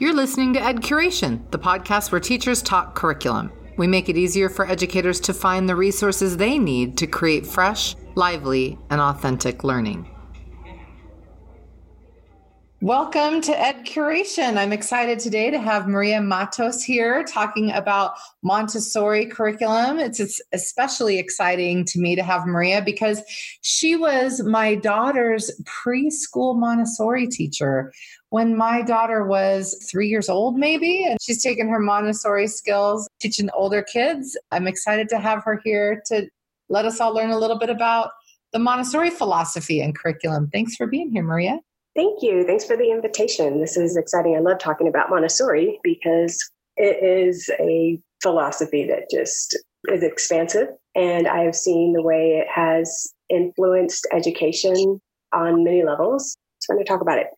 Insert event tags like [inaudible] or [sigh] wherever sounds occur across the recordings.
You're listening to Ed Curation, the podcast where teachers talk curriculum. We make it easier for educators to find the resources they need to create fresh, lively, and authentic learning. Welcome to Ed Curation. I'm excited today to have Maria Matos here talking about Montessori curriculum. It's especially exciting to me to have Maria because she was my daughter's preschool Montessori teacher when my daughter was three years old, maybe, and she's taken her Montessori skills teaching older kids. I'm excited to have her here to let us all learn a little bit about the Montessori philosophy and curriculum. Thanks for being here, Maria. Thank you. Thanks for the invitation. This is exciting. I love talking about Montessori because it is a philosophy that just is expansive. And I have seen the way it has influenced education on many levels. So I'm going to talk about it.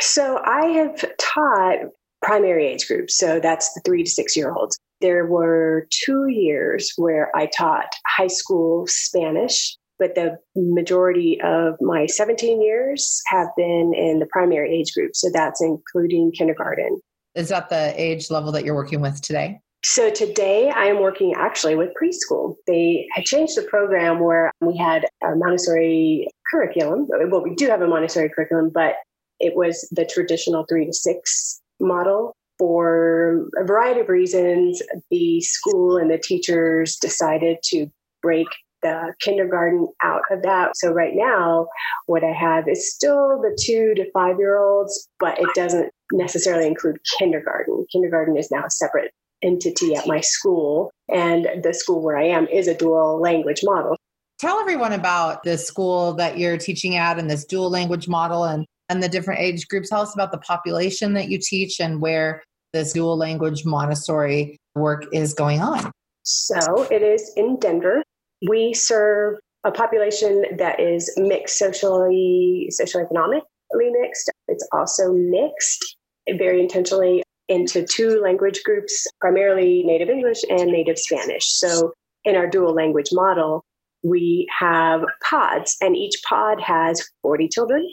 So I have taught primary age groups. So that's the three to six year olds. There were two years where I taught high school Spanish but the majority of my 17 years have been in the primary age group. So that's including kindergarten. Is that the age level that you're working with today? So today I am working actually with preschool. They had changed the program where we had a Montessori curriculum. Well, we do have a Montessori curriculum, but it was the traditional three to six model. For a variety of reasons, the school and the teachers decided to break the kindergarten out of that. So right now, what I have is still the two to five year olds, but it doesn't necessarily include kindergarten. Kindergarten is now a separate entity at my school, and the school where I am is a dual language model. Tell everyone about the school that you're teaching at and this dual language model and, and the different age groups. Tell us about the population that you teach and where this dual language Montessori work is going on. So it is in Denver, we serve a population that is mixed socially, socioeconomically mixed. It's also mixed very intentionally into two language groups, primarily native English and native Spanish. So in our dual language model, we have pods, and each pod has 40 children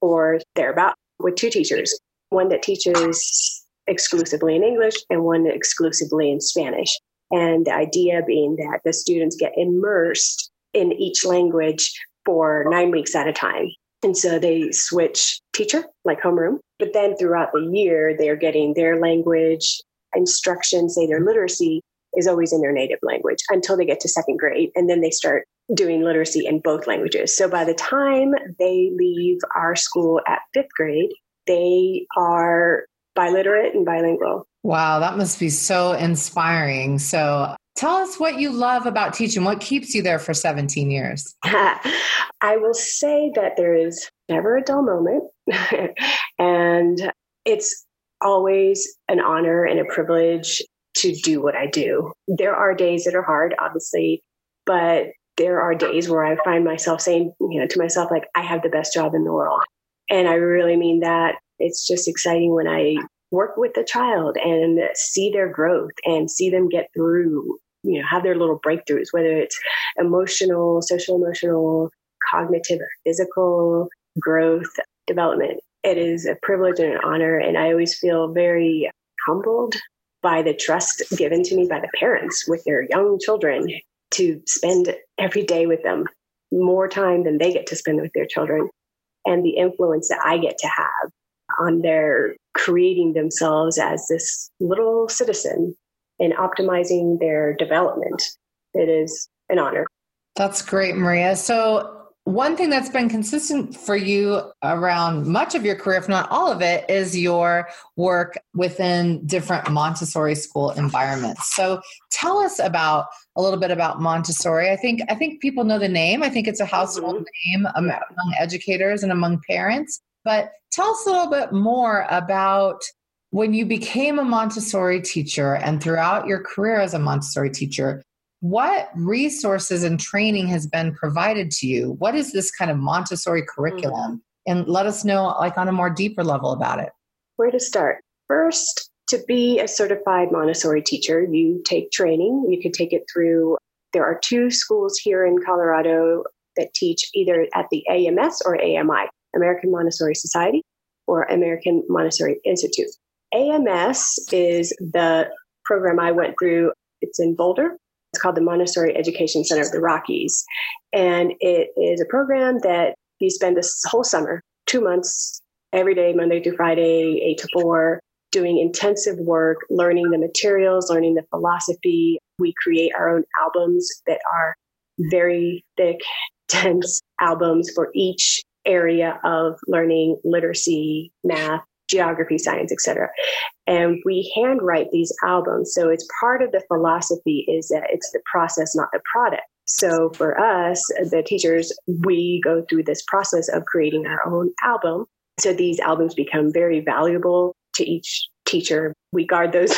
or thereabout with two teachers one that teaches exclusively in English and one exclusively in Spanish. And the idea being that the students get immersed in each language for nine weeks at a time. And so they switch teacher, like homeroom, but then throughout the year, they're getting their language instruction, say their literacy is always in their native language until they get to second grade. And then they start doing literacy in both languages. So by the time they leave our school at fifth grade, they are biliterate and bilingual. Wow, that must be so inspiring. So, tell us what you love about teaching. What keeps you there for 17 years? [laughs] I will say that there is never a dull moment. [laughs] and it's always an honor and a privilege to do what I do. There are days that are hard, obviously, but there are days where I find myself saying, you know, to myself, like, I have the best job in the world. And I really mean that. It's just exciting when I work with the child and see their growth and see them get through, you know, have their little breakthroughs, whether it's emotional, social emotional, cognitive, physical growth, development. It is a privilege and an honor. And I always feel very humbled by the trust given to me by the parents with their young children to spend every day with them more time than they get to spend with their children and the influence that I get to have on their creating themselves as this little citizen and optimizing their development. It is an honor. That's great, Maria. So, one thing that's been consistent for you around much of your career, if not all of it, is your work within different Montessori school environments. So tell us about a little bit about Montessori. I think I think people know the name. I think it's a household mm-hmm. name among educators and among parents. But tell us a little bit more about when you became a Montessori teacher and throughout your career as a Montessori teacher, what resources and training has been provided to you? What is this kind of Montessori curriculum? Mm-hmm. And let us know, like, on a more deeper level about it. Where to start? First, to be a certified Montessori teacher, you take training. You could take it through, there are two schools here in Colorado that teach either at the AMS or AMI. American Montessori Society or American Montessori Institute. AMS is the program I went through. It's in Boulder. It's called the Montessori Education Center of the Rockies. And it is a program that you spend this whole summer, two months, every day, Monday through Friday, eight to four, doing intensive work, learning the materials, learning the philosophy. We create our own albums that are very thick, [laughs] dense albums for each area of learning literacy, math, geography, science, etc. And we handwrite these albums. So it's part of the philosophy is that it's the process, not the product. So for us, the teachers, we go through this process of creating our own album. So these albums become very valuable to each teacher. We guard those,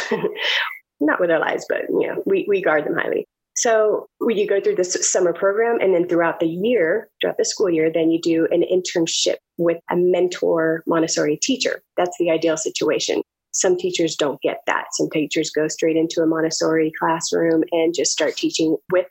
[laughs] not with our lives, but you know, we, we guard them highly. So you go through this summer program and then throughout the year, throughout the school year, then you do an internship with a mentor Montessori teacher. That's the ideal situation. Some teachers don't get that. Some teachers go straight into a Montessori classroom and just start teaching with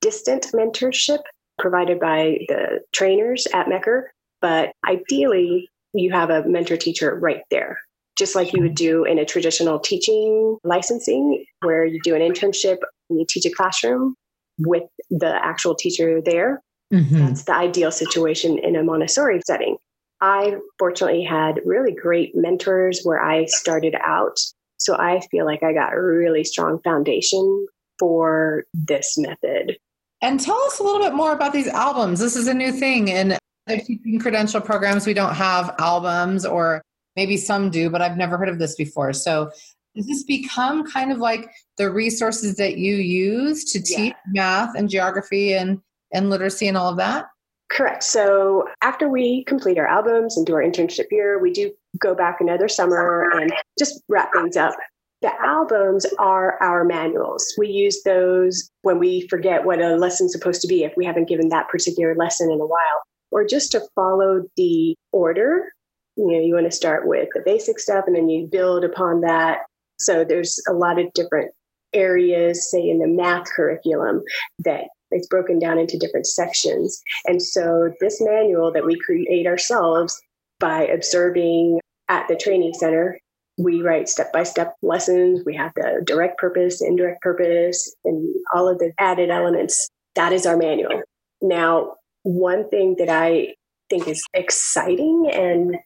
distant mentorship provided by the trainers at Mecker. But ideally, you have a mentor teacher right there just like you would do in a traditional teaching licensing, where you do an internship you teach a classroom with the actual teacher there. Mm-hmm. That's the ideal situation in a Montessori setting. I fortunately had really great mentors where I started out. So I feel like I got a really strong foundation for this method. And tell us a little bit more about these albums. This is a new thing. In other teaching credential programs, we don't have albums or Maybe some do, but I've never heard of this before. So does this become kind of like the resources that you use to teach yeah. math and geography and, and literacy and all of that? Correct. So after we complete our albums and do our internship year, we do go back another summer and just wrap things up. The albums are our manuals. We use those when we forget what a lesson's supposed to be if we haven't given that particular lesson in a while, or just to follow the order you know you want to start with the basic stuff and then you build upon that so there's a lot of different areas say in the math curriculum that it's broken down into different sections. And so this manual that we create ourselves by observing at the training center we write step by step lessons. We have the direct purpose indirect purpose and all of the added elements. That is our manual. Now one thing that i think is exciting and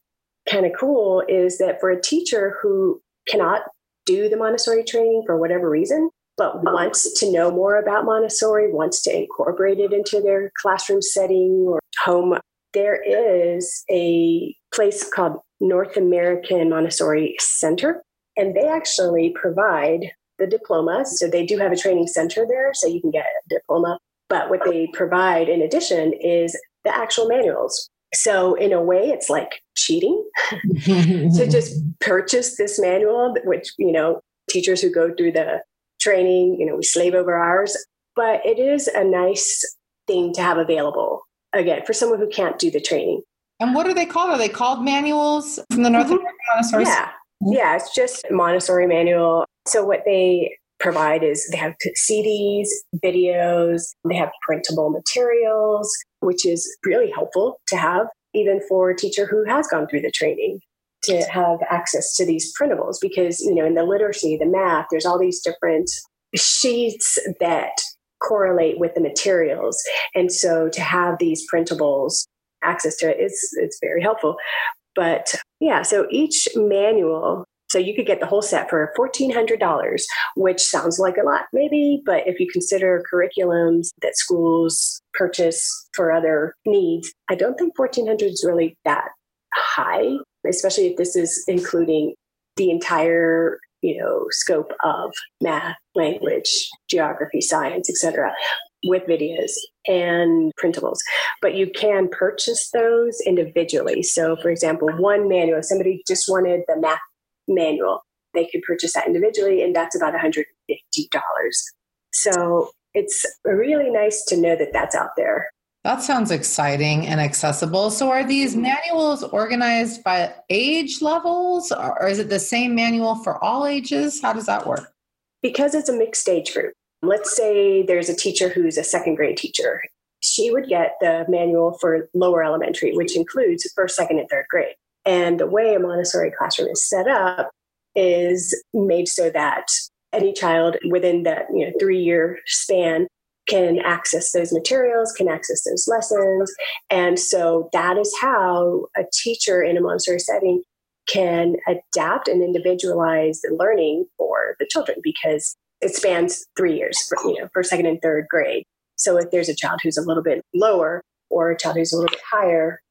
kind of cool is that for a teacher who cannot do the Montessori training for whatever reason, but uh-huh. wants to know more about Montessori, wants to incorporate it into their classroom setting or home, there is a place called North American Montessori Center, and they actually provide the diploma. So they do have a training center there, so you can get a diploma. But what they provide in addition is the actual manuals. So in a way, it's like cheating [laughs] to just purchase this manual, which, you know, teachers who go through the training, you know, we slave over hours, but it is a nice thing to have available again for someone who can't do the training. And what are they called? Are they called manuals from the North mm-hmm. American Montessori? Yeah. Mm-hmm. Yeah, it's just Montessori manual. So what they provide is they have CDs, videos, they have printable materials, which is really helpful to have even for a teacher who has gone through the training to have access to these printables because you know in the literacy the math there's all these different sheets that correlate with the materials. And so to have these printables access to it is it's very helpful. But yeah so each manual so you could get the whole set for $1,400, which sounds like a lot, maybe, but if you consider curriculums that schools purchase for other needs, I don't think 1400 is really that high, especially if this is including the entire you know scope of math language geography science etc with videos and printables. But you can purchase those individually. So for example one manual somebody just wanted the math manual. They could purchase that individually, and that's about $150. So it's really nice to know that that's out there. That sounds exciting and accessible. So, are these mm-hmm. manuals organized by age levels, or is it the same manual for all ages? How does that work? Because it's a mixed age group. Let's say there's a teacher who's a second grade teacher. she would get the manual for lower elementary, which includes first, second, and third grade. And the way a Montessori classroom is set up is made so that any child within that you know three year span can access those materials, can access those lessons. And so that is how a teacher in a Montessori setting can adapt and individualize the learning for the children because it spans three years, for, you know, for second and third grade. So if there's a child who's a little bit lower or a child who's a little bit higher,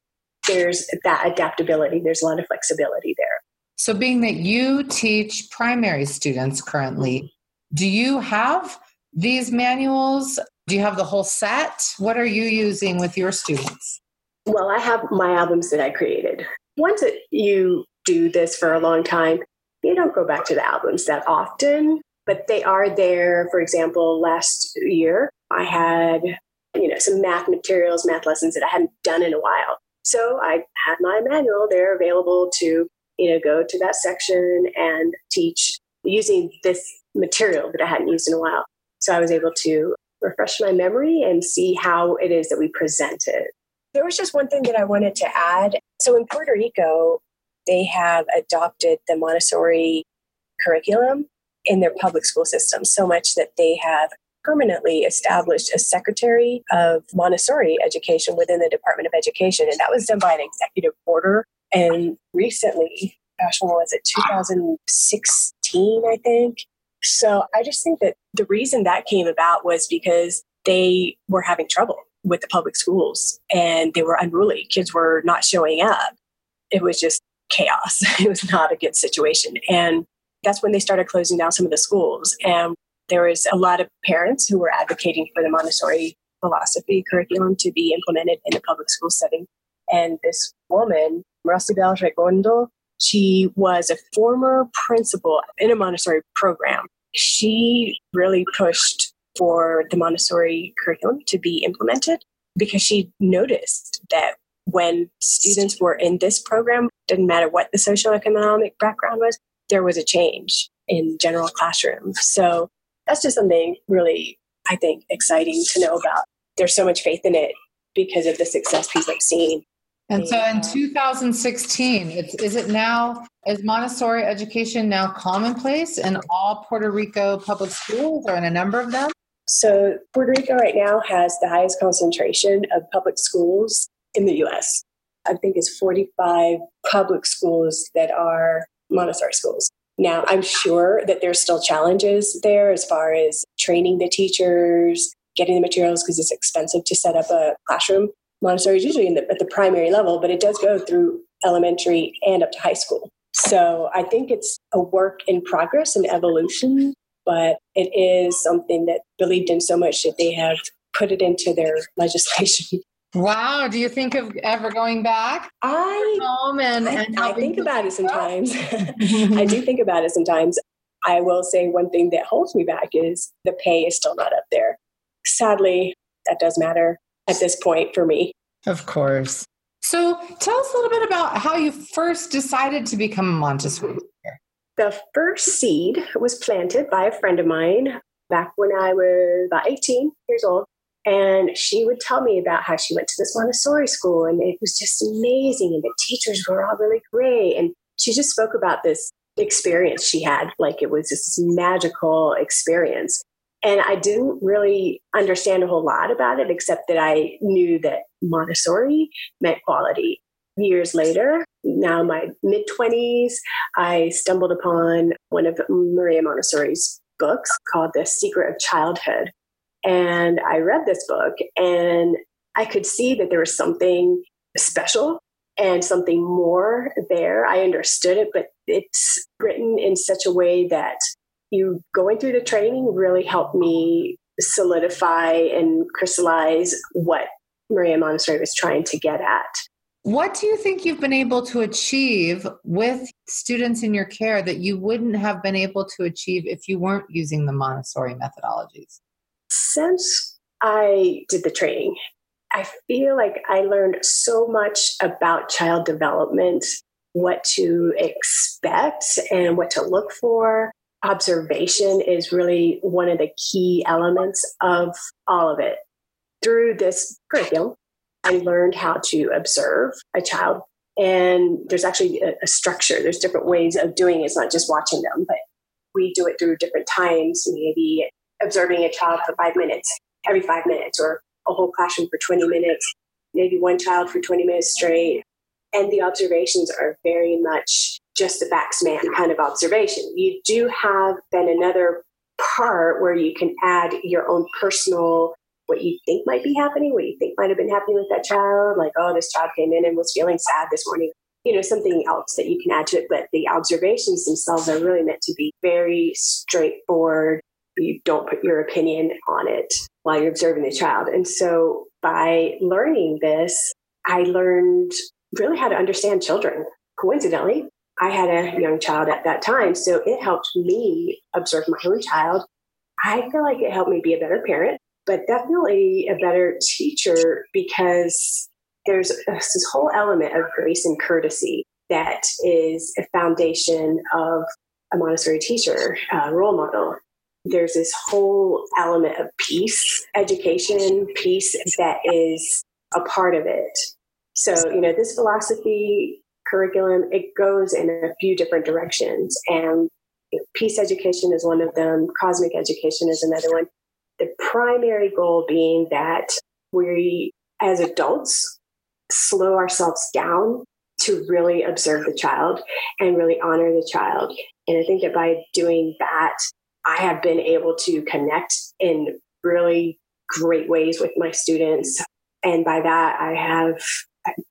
there's that adaptability. There's a lot of flexibility there. So, being that you teach primary students currently, do you have these manuals? Do you have the whole set? What are you using with your students? Well, I have my albums that I created. Once you do this for a long time, you don't go back to the albums that often, but they are there. For example, last year I had, you know, some math materials, math lessons that I hadn't done in a while. So I had my manual there available to, you know, go to that section and teach using this material that I hadn't used in a while. So I was able to refresh my memory and see how it is that we present it. There was just one thing that I wanted to add. So in Puerto Rico, they have adopted the Montessori curriculum in their public school system so much that they have permanently established a secretary of Montessori education within the Department of Education. And that was done by an executive order. And recently, gosh, when was it? 2016, I think. So I just think that the reason that came about was because they were having trouble with the public schools and they were unruly. Kids were not showing up. It was just chaos. [laughs] It was not a good situation. And that's when they started closing down some of the schools. And there was a lot of parents who were advocating for the Montessori philosophy curriculum to be implemented in the public school setting. And this woman, Rosibel Regondo, she was a former principal in a Montessori program. She really pushed for the Montessori curriculum to be implemented because she noticed that when students were in this program, didn't matter what the socioeconomic background was, there was a change in general classrooms. So that's just something really, I think, exciting to know about. There's so much faith in it because of the success people have seen. And so in 2016, it's, is it now, is Montessori education now commonplace in all Puerto Rico public schools or in a number of them? So Puerto Rico right now has the highest concentration of public schools in the US. I think it's 45 public schools that are Montessori schools. Now, I'm sure that there's still challenges there as far as training the teachers, getting the materials because it's expensive to set up a classroom. Montessori is usually the, at the primary level, but it does go through elementary and up to high school. So I think it's a work in progress and evolution, but it is something that believed in so much that they have put it into their [laughs] legislation Wow. Do you think of ever going back? I home and, and I, I think about it sometimes. [laughs] I do [laughs] think about it sometimes. I will say one thing that holds me back is the pay is still not up there. Sadly, that does matter at this point for me. Of course. So tell us a little bit about how you first decided to become a Montessori teacher. The first seed was planted by a friend of mine back when I was about 18 years old. And she would tell me about how she went to this Montessori school and it was just amazing. And the teachers were all really great. And she just spoke about this experience she had, like it was this magical experience. And I didn't really understand a whole lot about it, except that I knew that Montessori meant quality. Years later, now my mid 20s, I stumbled upon one of Maria Montessori's books called The Secret of Childhood. And I read this book and I could see that there was something special and something more there. I understood it, but it's written in such a way that you going through the training really helped me solidify and crystallize what Maria Montessori was trying to get at. What do you think you've been able to achieve with students in your care that you wouldn't have been able to achieve if you weren't using the Montessori methodologies? Since I did the training, I feel like I learned so much about child development, what to expect and what to look for. Observation is really one of the key elements of all of it. through this curriculum, I learned how to observe a child. And there's actually a, a structure, there's different ways of doing it. It's not just watching them, but we do it through different times, maybe observing a child for five minutes, every five minutes, or a whole classroom for 20 minutes, maybe one child for 20 minutes straight. And the observations are very much just a facts man kind of observation. You do have then another part where you can add your own personal what you think might be happening, what you think might have been happening with that child, like, oh, this child came in and was feeling sad this morning, you know, something else that you can add to it. But the observations themselves are really meant to be very straightforward. You don't put your opinion on it while you're observing the child. And so by learning this, I learned really how to understand children. Coincidentally, I had a young child at that time, so it helped me observe my own child. I feel like it helped me be a better parent, but definitely a better teacher because there's this whole element of grace and courtesy that is a foundation of a Montessori teacher uh, role model. There's this whole element of peace, education, peace that is a part of it. So, you know, this philosophy curriculum, it goes in a few different directions. And peace education is one of them, cosmic education is another one. The primary goal being that we, as adults, slow ourselves down to really observe the child and really honor the child. And I think that by doing that, I have been able to connect in really great ways with my students. And by that, I have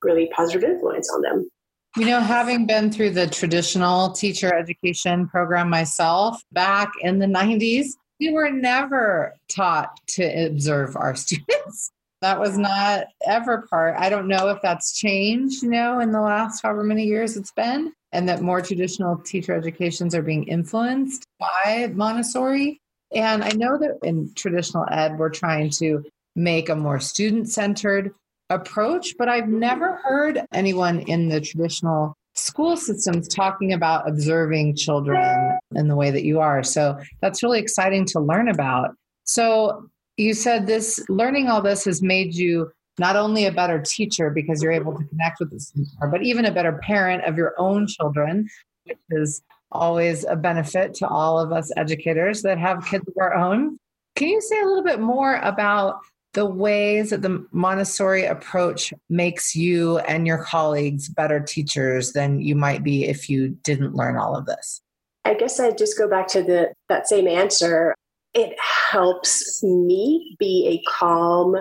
really positive influence on them. You know, having been through the traditional teacher education program myself back in the 90s, we were never taught to observe our [laughs] students. That was not ever part. I don't know if that's changed, you know, in the last however many years it's been, and that more traditional teacher educations are being influenced by Montessori. And I know that in traditional ed, we're trying to make a more student centered approach, but I've never heard anyone in the traditional school systems talking about observing children in the way that you are. So that's really exciting to learn about. So you said this learning all this has made you not only a better teacher because you're able to connect with the students, but even a better parent of your own children, which is always a benefit to all of us educators that have kids of our own. Can you say a little bit more about the ways that the Montessori approach makes you and your colleagues better teachers than you might be if you didn't learn all of this? I guess I just go back to the that same answer. It helps me be a calm,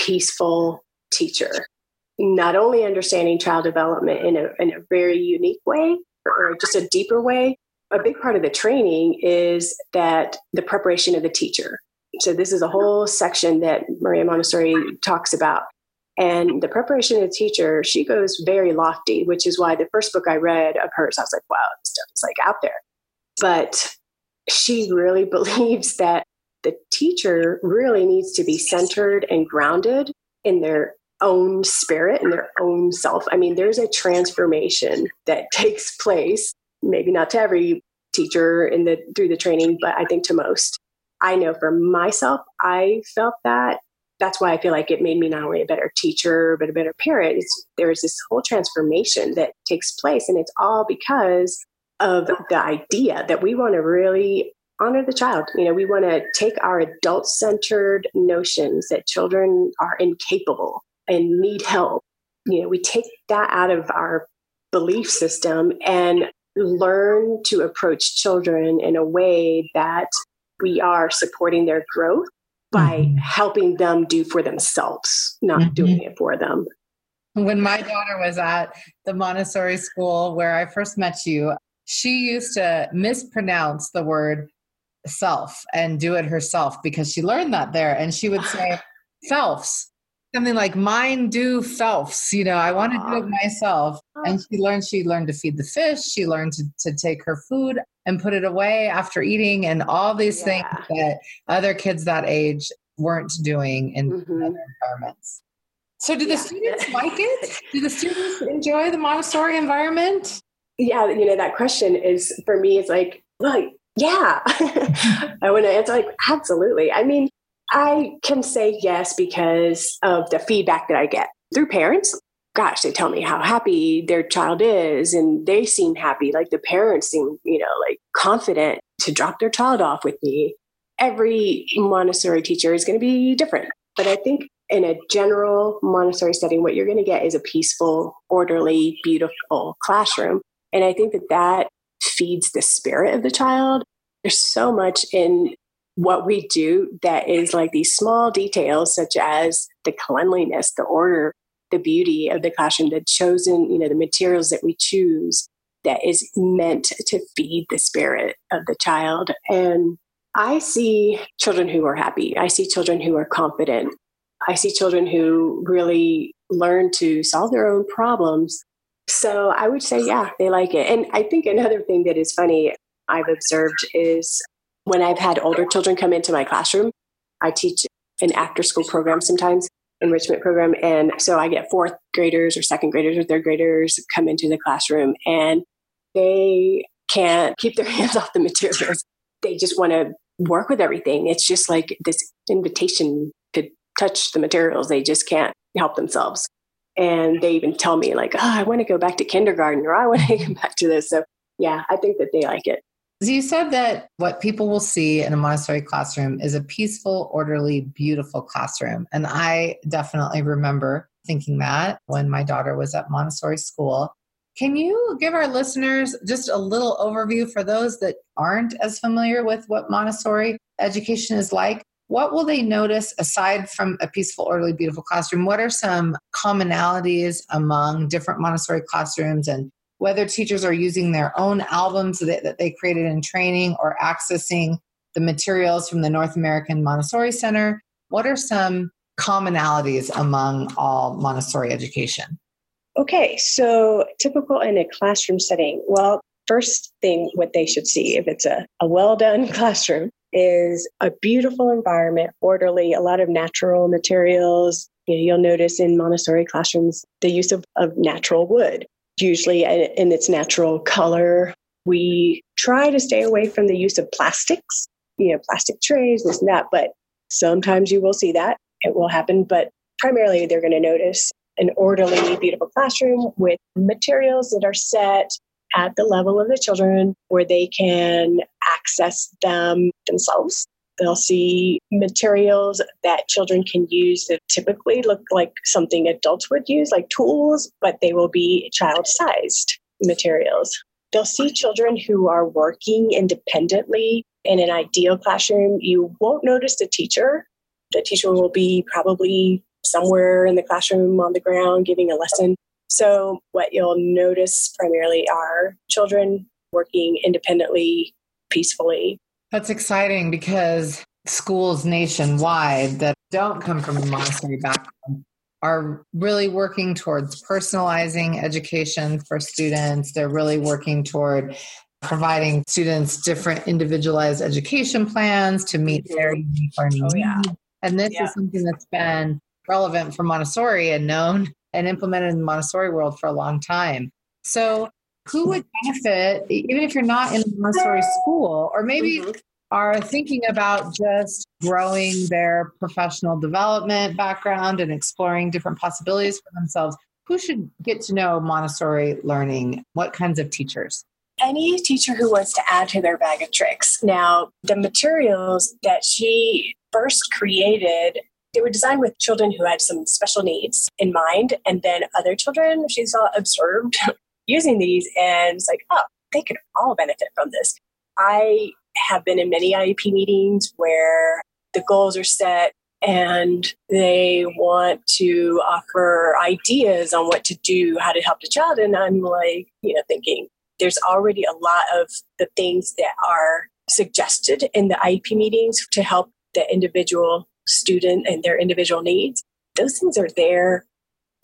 peaceful teacher. Not only understanding child development in a, in a very unique way or just a deeper way, a big part of the training is that the preparation of the teacher. So this is a whole section that Maria Montessori talks about. And the preparation of the teacher, she goes very lofty, which is why the first book I read of hers, I was like, wow, this stuff is like out there. But she really [laughs] believes that the teacher really needs to be centered and grounded in their own spirit and their own self. I mean, there's a transformation that [laughs] takes place, maybe not to every teacher in the through the training, but I think to most. I know for myself, I felt that. That's why I feel like it made me not only a better teacher, but a better parent. It's, there's this whole transformation that takes place, and it's all because of the idea that we want to really honor the child. You know, we want to take our adult centered notions that children are incapable and need help. You know, we take that out of our belief system and learn to approach children in a way that we are supporting their growth by mm-hmm. helping them do for themselves, not mm-hmm. doing it for them. When my daughter was at the Montessori school where I first met you, she used to mispronounce the word self and do it herself because she learned that there. And she would say, [sighs] Phelps, something like mine do Phelps, you know, I want to do it myself. And she learned, she learned to feed the fish. She learned to, to take her food and put it away after eating and all these yeah. things that other kids that age weren't doing in mm-hmm. other environments. So do the students [laughs] like it? Do the students enjoy the Montessori environment? Yeah, you know, that question is for me, it's like, well, yeah. I want to answer like, absolutely. I mean, I can say yes because of the feedback that I get through parents. Gosh, they tell me how happy their child is and they seem happy. Like the parents seem, you know, like confident to drop their child off with me. Every Montessori teacher is going to be different. But I think in a general Montessori setting, what you're going to get is a peaceful, orderly, beautiful classroom. And I think that that feeds the spirit of the child. There's so much in what we do that is like these small details, such as the cleanliness, the order, the beauty of the classroom, the chosen, you know, the materials that we choose that is meant to feed the spirit of the child. And I see children who are happy. I see children who are confident. I see children who really learn to solve their own problems. So I would say, yeah, they like it. And I think another thing that is funny I've observed is when I've had older children come into my classroom, I teach an after school program sometimes, enrichment program. And so I get fourth graders or second graders or third graders come into the classroom and they can't keep their [laughs] hands off the materials. They just want to work with everything. It's just like this invitation to touch the materials. They just can't help themselves. And they even tell me, like, oh, I want to go back to kindergarten or I want to [laughs] go back to this. So, yeah, I think that they like it. You said that what people will see in a Montessori classroom is a peaceful, orderly, beautiful classroom. And I definitely remember thinking that when my daughter was at Montessori school. Can you give our listeners just a little overview for those that aren't as familiar with what Montessori education is like? What will they notice aside from a peaceful, orderly, beautiful classroom? What are some commonalities among different Montessori classrooms and whether teachers are using their own albums that, that they created in training or accessing the materials from the North American Montessori Center. What are some commonalities among all Montessori education? Okay, so typical in a classroom setting. Well, first thing what they should see if it's a, a well done [laughs] classroom is a beautiful environment, orderly, a lot of natural materials. You you'll notice in Montessori classrooms the use of, of natural wood usually in its natural color. We try to stay away from the use of plastics, you know, plastic trays, this and that, but sometimes you will see that. It will happen, but primarily they're going to notice an orderly, beautiful classroom with materials that are set at the level of the children where they can access them themselves They'll see materials that children can use that typically look like something adults would use, like tools, but they will be child sized materials. They'll see children who are working independently in an ideal classroom. You won't notice the teacher. The teacher will be probably somewhere in the classroom on the ground giving a lesson. So, what you'll notice primarily are children working independently, peacefully, that's exciting because schools nationwide that don't come from a Montessori background are really working towards personalizing education for students. They're really working toward providing students different individualized education plans to meet mm-hmm. their unique learning oh, yeah. needs. And this yeah. is something that's been relevant for Montessori and known and implemented in the Montessori world for a long time. So who would benefit, even if you're not in a Montessori school, or maybe mm-hmm. are thinking about just growing their professional development background and exploring different possibilities for themselves? Who should get to know Montessori learning? What kinds of teachers? Any teacher who wants to add to their bag of tricks. Now, the materials that she first created they were designed with children who had some special needs in mind, and then other children she saw observed [laughs] using these and it's like, oh, they could all benefit from this. I have been in many IEP meetings where the goals are set and they want to offer ideas on what to do, how to help the child. And I'm like, you know, thinking there's already a lot of the things that are suggested in the IEP meetings to help the individual student and their individual needs. Those things are there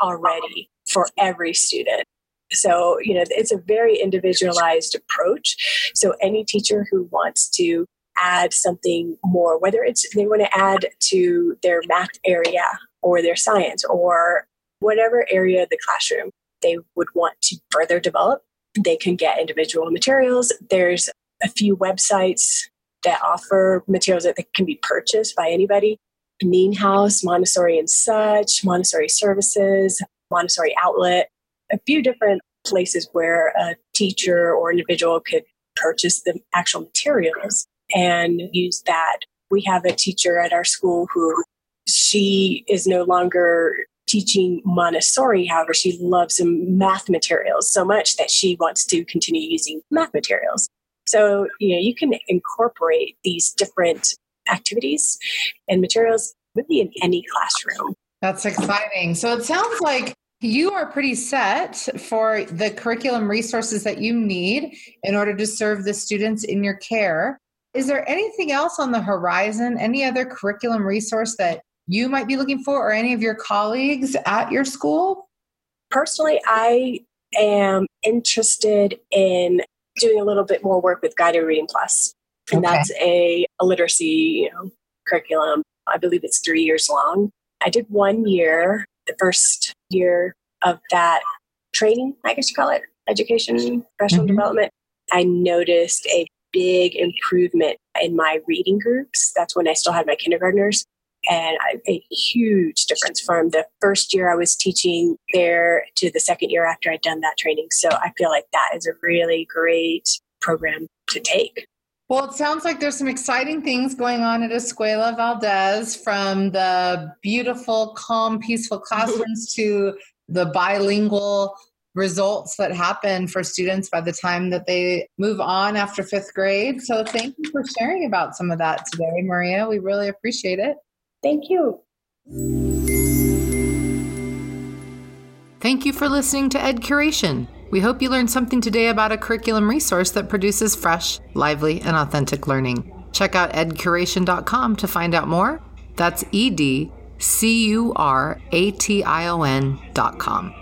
already for every student. So, you know, it's a very individualized approach. So, any teacher who wants to add something more, whether it's they want to add to their math area or their science or whatever area of the classroom they would want to further develop, they can get individual materials. There's a few websites that offer materials that can be purchased by anybody. Nienhuis, Montessori and Such, Montessori Services, Montessori Outlet, a few different places where a teacher or individual could purchase the actual materials and use that. We have a teacher at our school who she is no longer teaching Montessori. However, she loves math materials so much that she wants to continue using math materials. So, you know, you can incorporate these different activities and materials really in any classroom. That's exciting. So it sounds like you are pretty set for the curriculum resources that you need in order to serve the students in your care. Is there anything else on the horizon, any other curriculum resource that you might be looking for or any of your colleagues at your school? Personally, I am interested in doing a little bit more work with Guided Reading Plus. And okay. that's a, a literacy you know, curriculum. I believe it's three years long. I did one year, the first year of that training, I guess you call it, education, professional mm-hmm. development. I noticed a big improvement in my reading groups. That's when I still had my kindergartners and a huge difference from the first year I was teaching there to the second year after I'd done that training. So I feel like that is a really great program to take. Well, it sounds like there's some exciting things going on at Escuela Valdez from the beautiful, calm, peaceful classrooms [laughs] to the bilingual results that happen for students by the time that they move on after fifth grade. So thank you for sharing about some of that today, Maria. We really appreciate it. Thank you. Thank you for listening to Ed Curation. We hope you learned something today about a curriculum resource that produces fresh, lively, and authentic learning. Check out edcuration.com to find out more. That's E D C U R A T I O N.com.